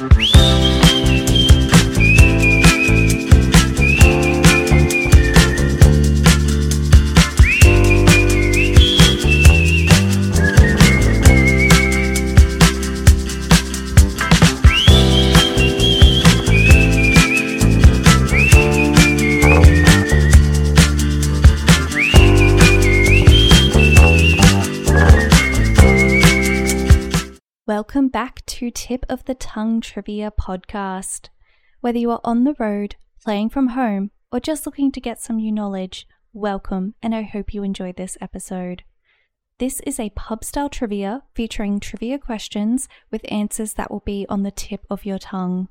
Welcome to Tip of the Tongue Trivia Podcast. Whether you are on the road, playing from home, or just looking to get some new knowledge, welcome and I hope you enjoyed this episode. This is a pub style trivia featuring trivia questions with answers that will be on the tip of your tongue.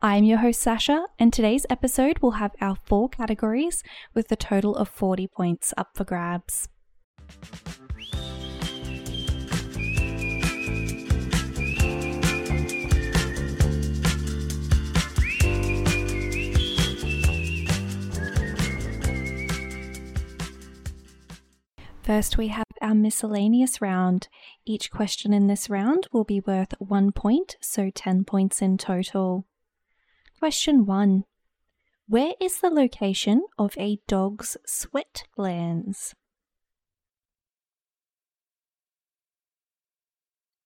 I am your host Sasha, and today's episode will have our four categories with a total of 40 points up for grabs. First, we have our miscellaneous round. Each question in this round will be worth one point, so 10 points in total. Question 1 Where is the location of a dog's sweat glands?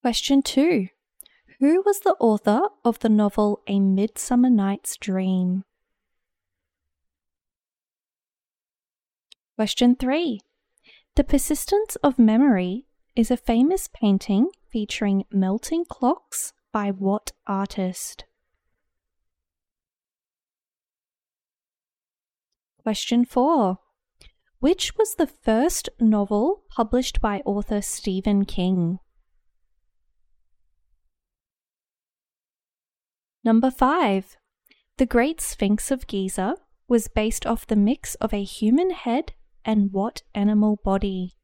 Question 2 Who was the author of the novel A Midsummer Night's Dream? Question 3 the Persistence of Memory is a famous painting featuring melting clocks by what artist? Question 4. Which was the first novel published by author Stephen King? Number 5. The Great Sphinx of Giza was based off the mix of a human head and what animal body?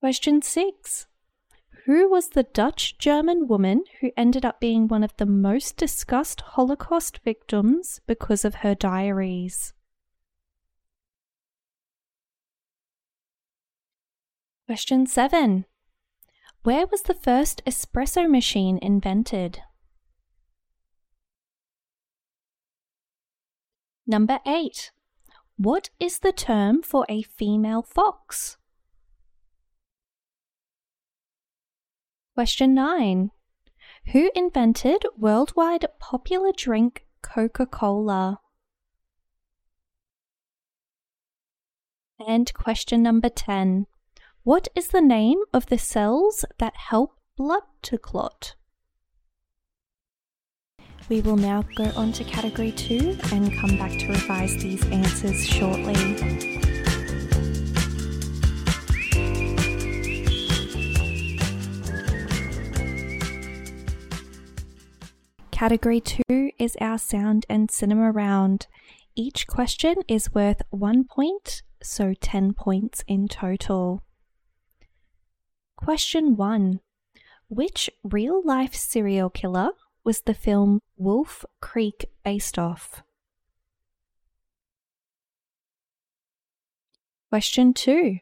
Question 6. Who was the Dutch German woman who ended up being one of the most discussed Holocaust victims because of her diaries? Question 7. Where was the first espresso machine invented? Number 8. What is the term for a female fox? Question 9. Who invented worldwide popular drink Coca Cola? And question number 10. What is the name of the cells that help blood to clot? We will now go on to category two and come back to revise these answers shortly. Category 2 is our sound and cinema round. Each question is worth one point, so 10 points in total. Question 1 Which real life serial killer was the film Wolf Creek based off? Question 2.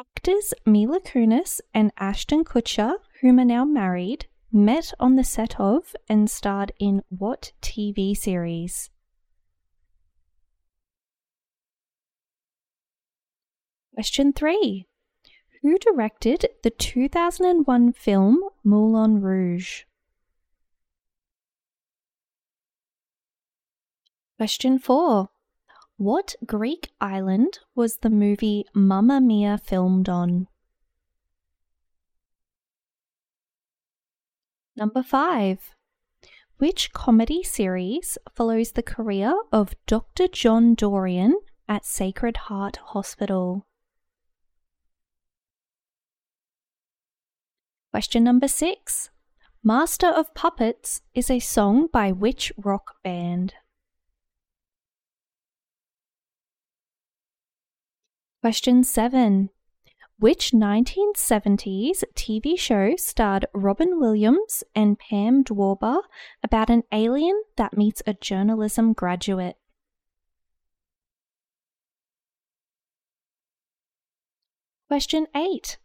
Actors Mila Kunis and Ashton Kutcher, whom are now married, met on the set of and starred in what TV series? Question 3. Who directed the 2001 film Moulin Rouge? Question 4. What Greek island was the movie Mamma Mia filmed on? Number 5. Which comedy series follows the career of Dr. John Dorian at Sacred Heart Hospital? Question number 6. Master of Puppets is a song by which rock band? Question 7. Which 1970s TV show starred Robin Williams and Pam Dawber about an alien that meets a journalism graduate? Question 8.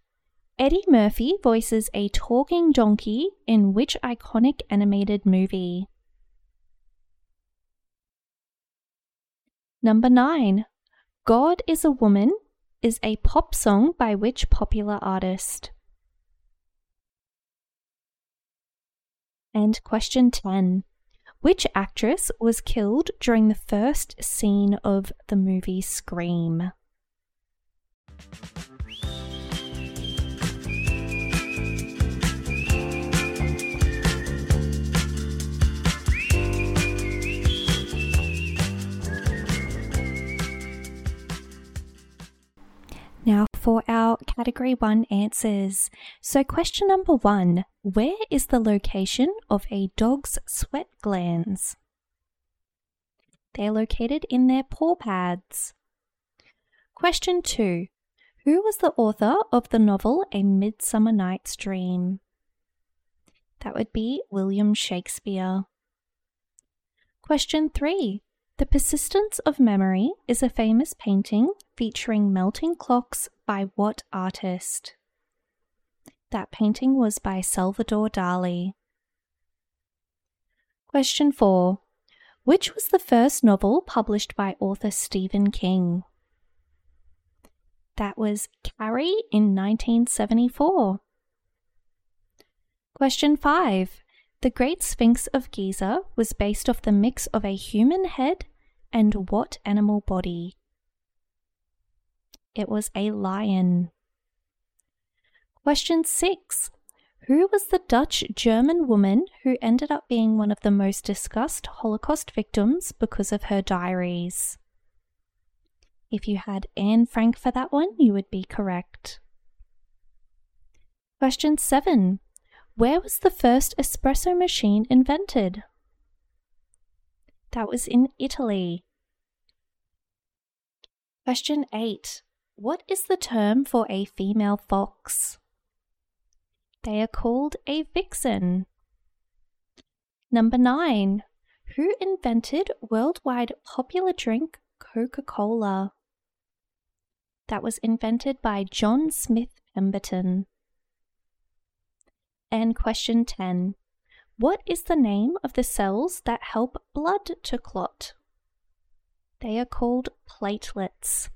Eddie Murphy voices a talking donkey in which iconic animated movie? Number 9. God is a Woman is a pop song by which popular artist? And question 10. Which actress was killed during the first scene of the movie Scream? Now, for our category one answers. So, question number one Where is the location of a dog's sweat glands? They're located in their paw pads. Question two Who was the author of the novel A Midsummer Night's Dream? That would be William Shakespeare. Question three the Persistence of Memory is a famous painting featuring melting clocks by what artist? That painting was by Salvador Dali. Question 4. Which was the first novel published by author Stephen King? That was Carrie in 1974. Question 5. The Great Sphinx of Giza was based off the mix of a human head and what animal body? It was a lion. Question 6. Who was the Dutch German woman who ended up being one of the most discussed Holocaust victims because of her diaries? If you had Anne Frank for that one, you would be correct. Question 7. Where was the first espresso machine invented? That was in Italy. Question 8. What is the term for a female fox? They are called a vixen. Number 9. Who invented worldwide popular drink Coca Cola? That was invented by John Smith Pemberton. And question 10. What is the name of the cells that help blood to clot? They are called platelets.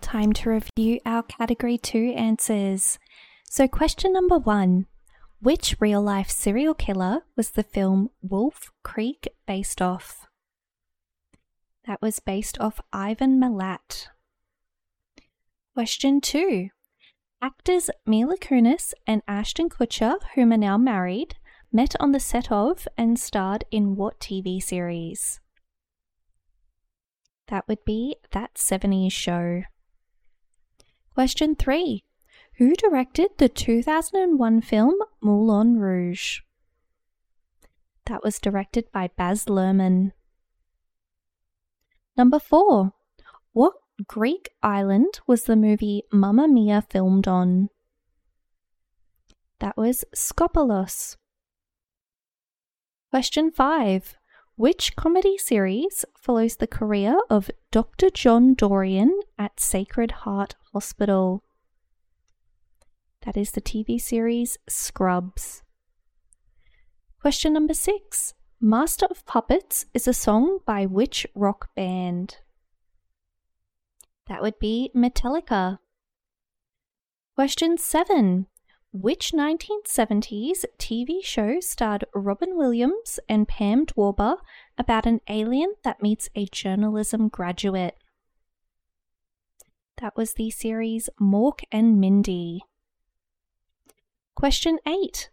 Time to review our category 2 answers. So, question number one Which real life serial killer was the film Wolf Creek based off? That was based off Ivan Milat. Question two Actors Mila Kunis and Ashton Kutcher, whom are now married, met on the set of and starred in what TV series? That would be That 70s Show. Question 3. Who directed the 2001 film Moulin Rouge? That was directed by Baz Luhrmann. Number 4. What Greek island was the movie Mamma Mia filmed on? That was Skopelos. Question 5. Which comedy series follows the career of Dr. John Dorian at Sacred Heart Hospital? That is the TV series Scrubs. Question number six Master of Puppets is a song by which rock band? That would be Metallica. Question seven Which 1970s TV show starred Robin Williams and Pam Dawber about an alien that meets a journalism graduate? That was the series Mork and Mindy. Question 8.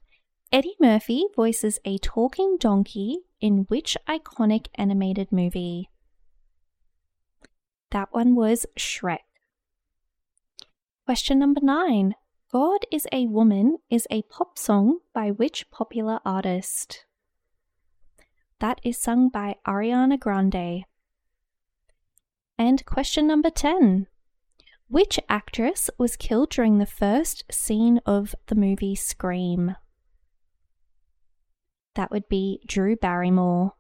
Eddie Murphy voices a talking donkey in which iconic animated movie? That one was Shrek. Question number 9. God is a Woman is a pop song by which popular artist? That is sung by Ariana Grande. And question number 10. Which actress was killed during the first scene of the movie Scream? That would be Drew Barrymore.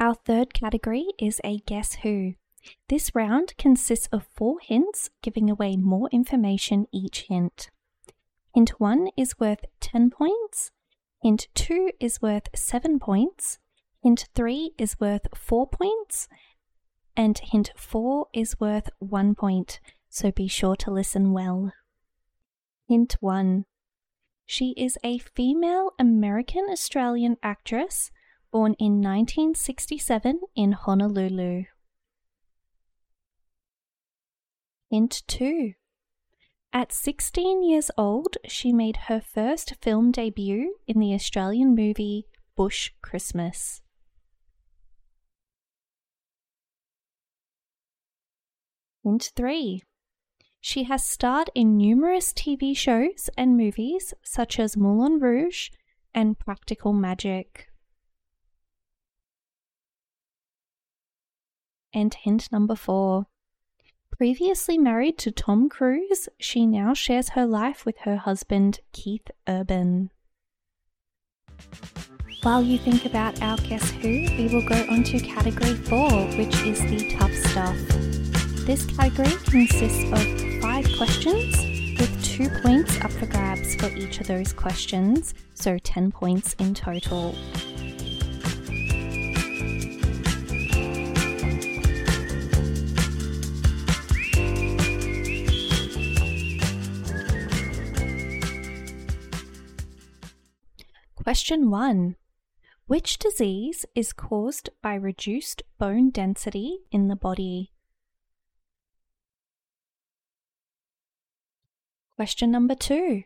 Our third category is a Guess Who. This round consists of four hints, giving away more information each hint. Hint 1 is worth 10 points, hint 2 is worth 7 points, hint 3 is worth 4 points, and hint 4 is worth 1 point, so be sure to listen well. Hint 1 She is a female American Australian actress born in 1967 in Honolulu. Hint 2. At 16 years old, she made her first film debut in the Australian movie Bush Christmas. Hint 3. She has starred in numerous TV shows and movies such as Moulin Rouge and Practical Magic. And hint number four. Previously married to Tom Cruise, she now shares her life with her husband, Keith Urban. While you think about our Guess Who, we will go on to category four, which is the tough stuff. This category consists of five questions with two points up for grabs for each of those questions, so 10 points in total. Question 1. Which disease is caused by reduced bone density in the body? Question number 2.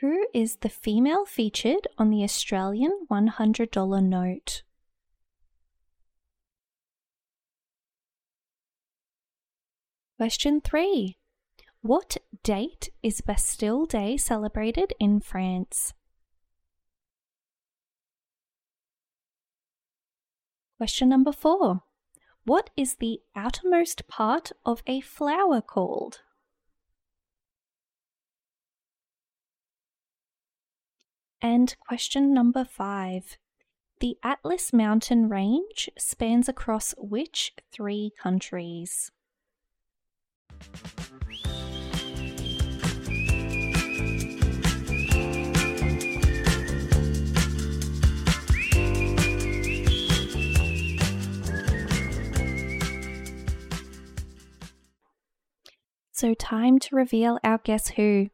Who is the female featured on the Australian $100 note? Question 3. What date is Bastille Day celebrated in France? Question number four. What is the outermost part of a flower called? And question number five. The Atlas Mountain Range spans across which three countries? So, time to reveal our Guess Who.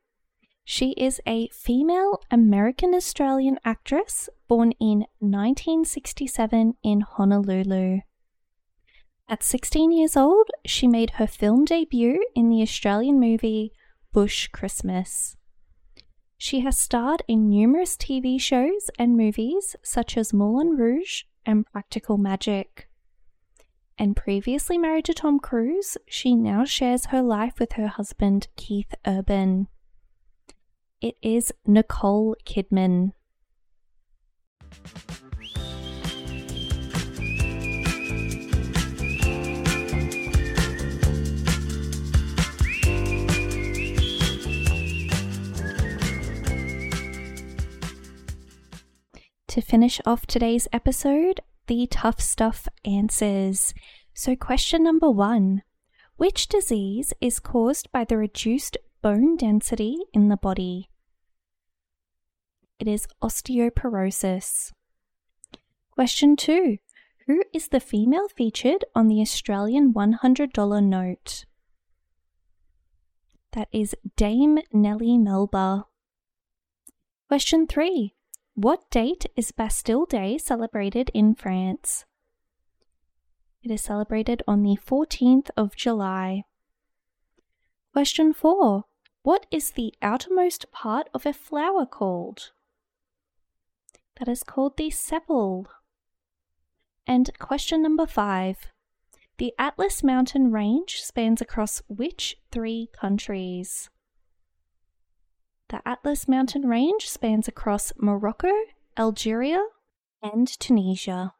She is a female American Australian actress born in 1967 in Honolulu. At 16 years old, she made her film debut in the Australian movie Bush Christmas. She has starred in numerous TV shows and movies such as Moulin Rouge and Practical Magic and previously married to Tom Cruise, she now shares her life with her husband, Keith Urban. It is Nicole Kidman. To finish off today's episode, the tough stuff answers. So, question number one Which disease is caused by the reduced bone density in the body? It is osteoporosis. Question two Who is the female featured on the Australian $100 note? That is Dame Nellie Melba. Question 3. What date is Bastille Day celebrated in France? It is celebrated on the 14th of July. Question 4. What is the outermost part of a flower called? That is called the sepal. And question number 5. The Atlas Mountain Range spans across which three countries? The Atlas Mountain Range spans across Morocco, Algeria, and Tunisia.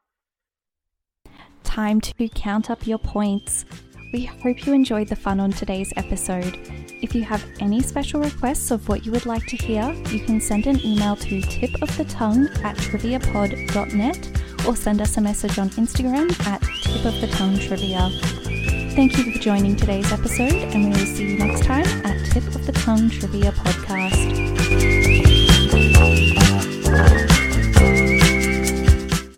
Time to count up your points. We hope you enjoyed the fun on today's episode. If you have any special requests of what you would like to hear, you can send an email to tipofthetongue at triviapod.net or send us a message on Instagram at tipofthetonguetrivia. Thank you for joining today's episode, and we will see you next time at Tip of the Tongue Trivia Podcast.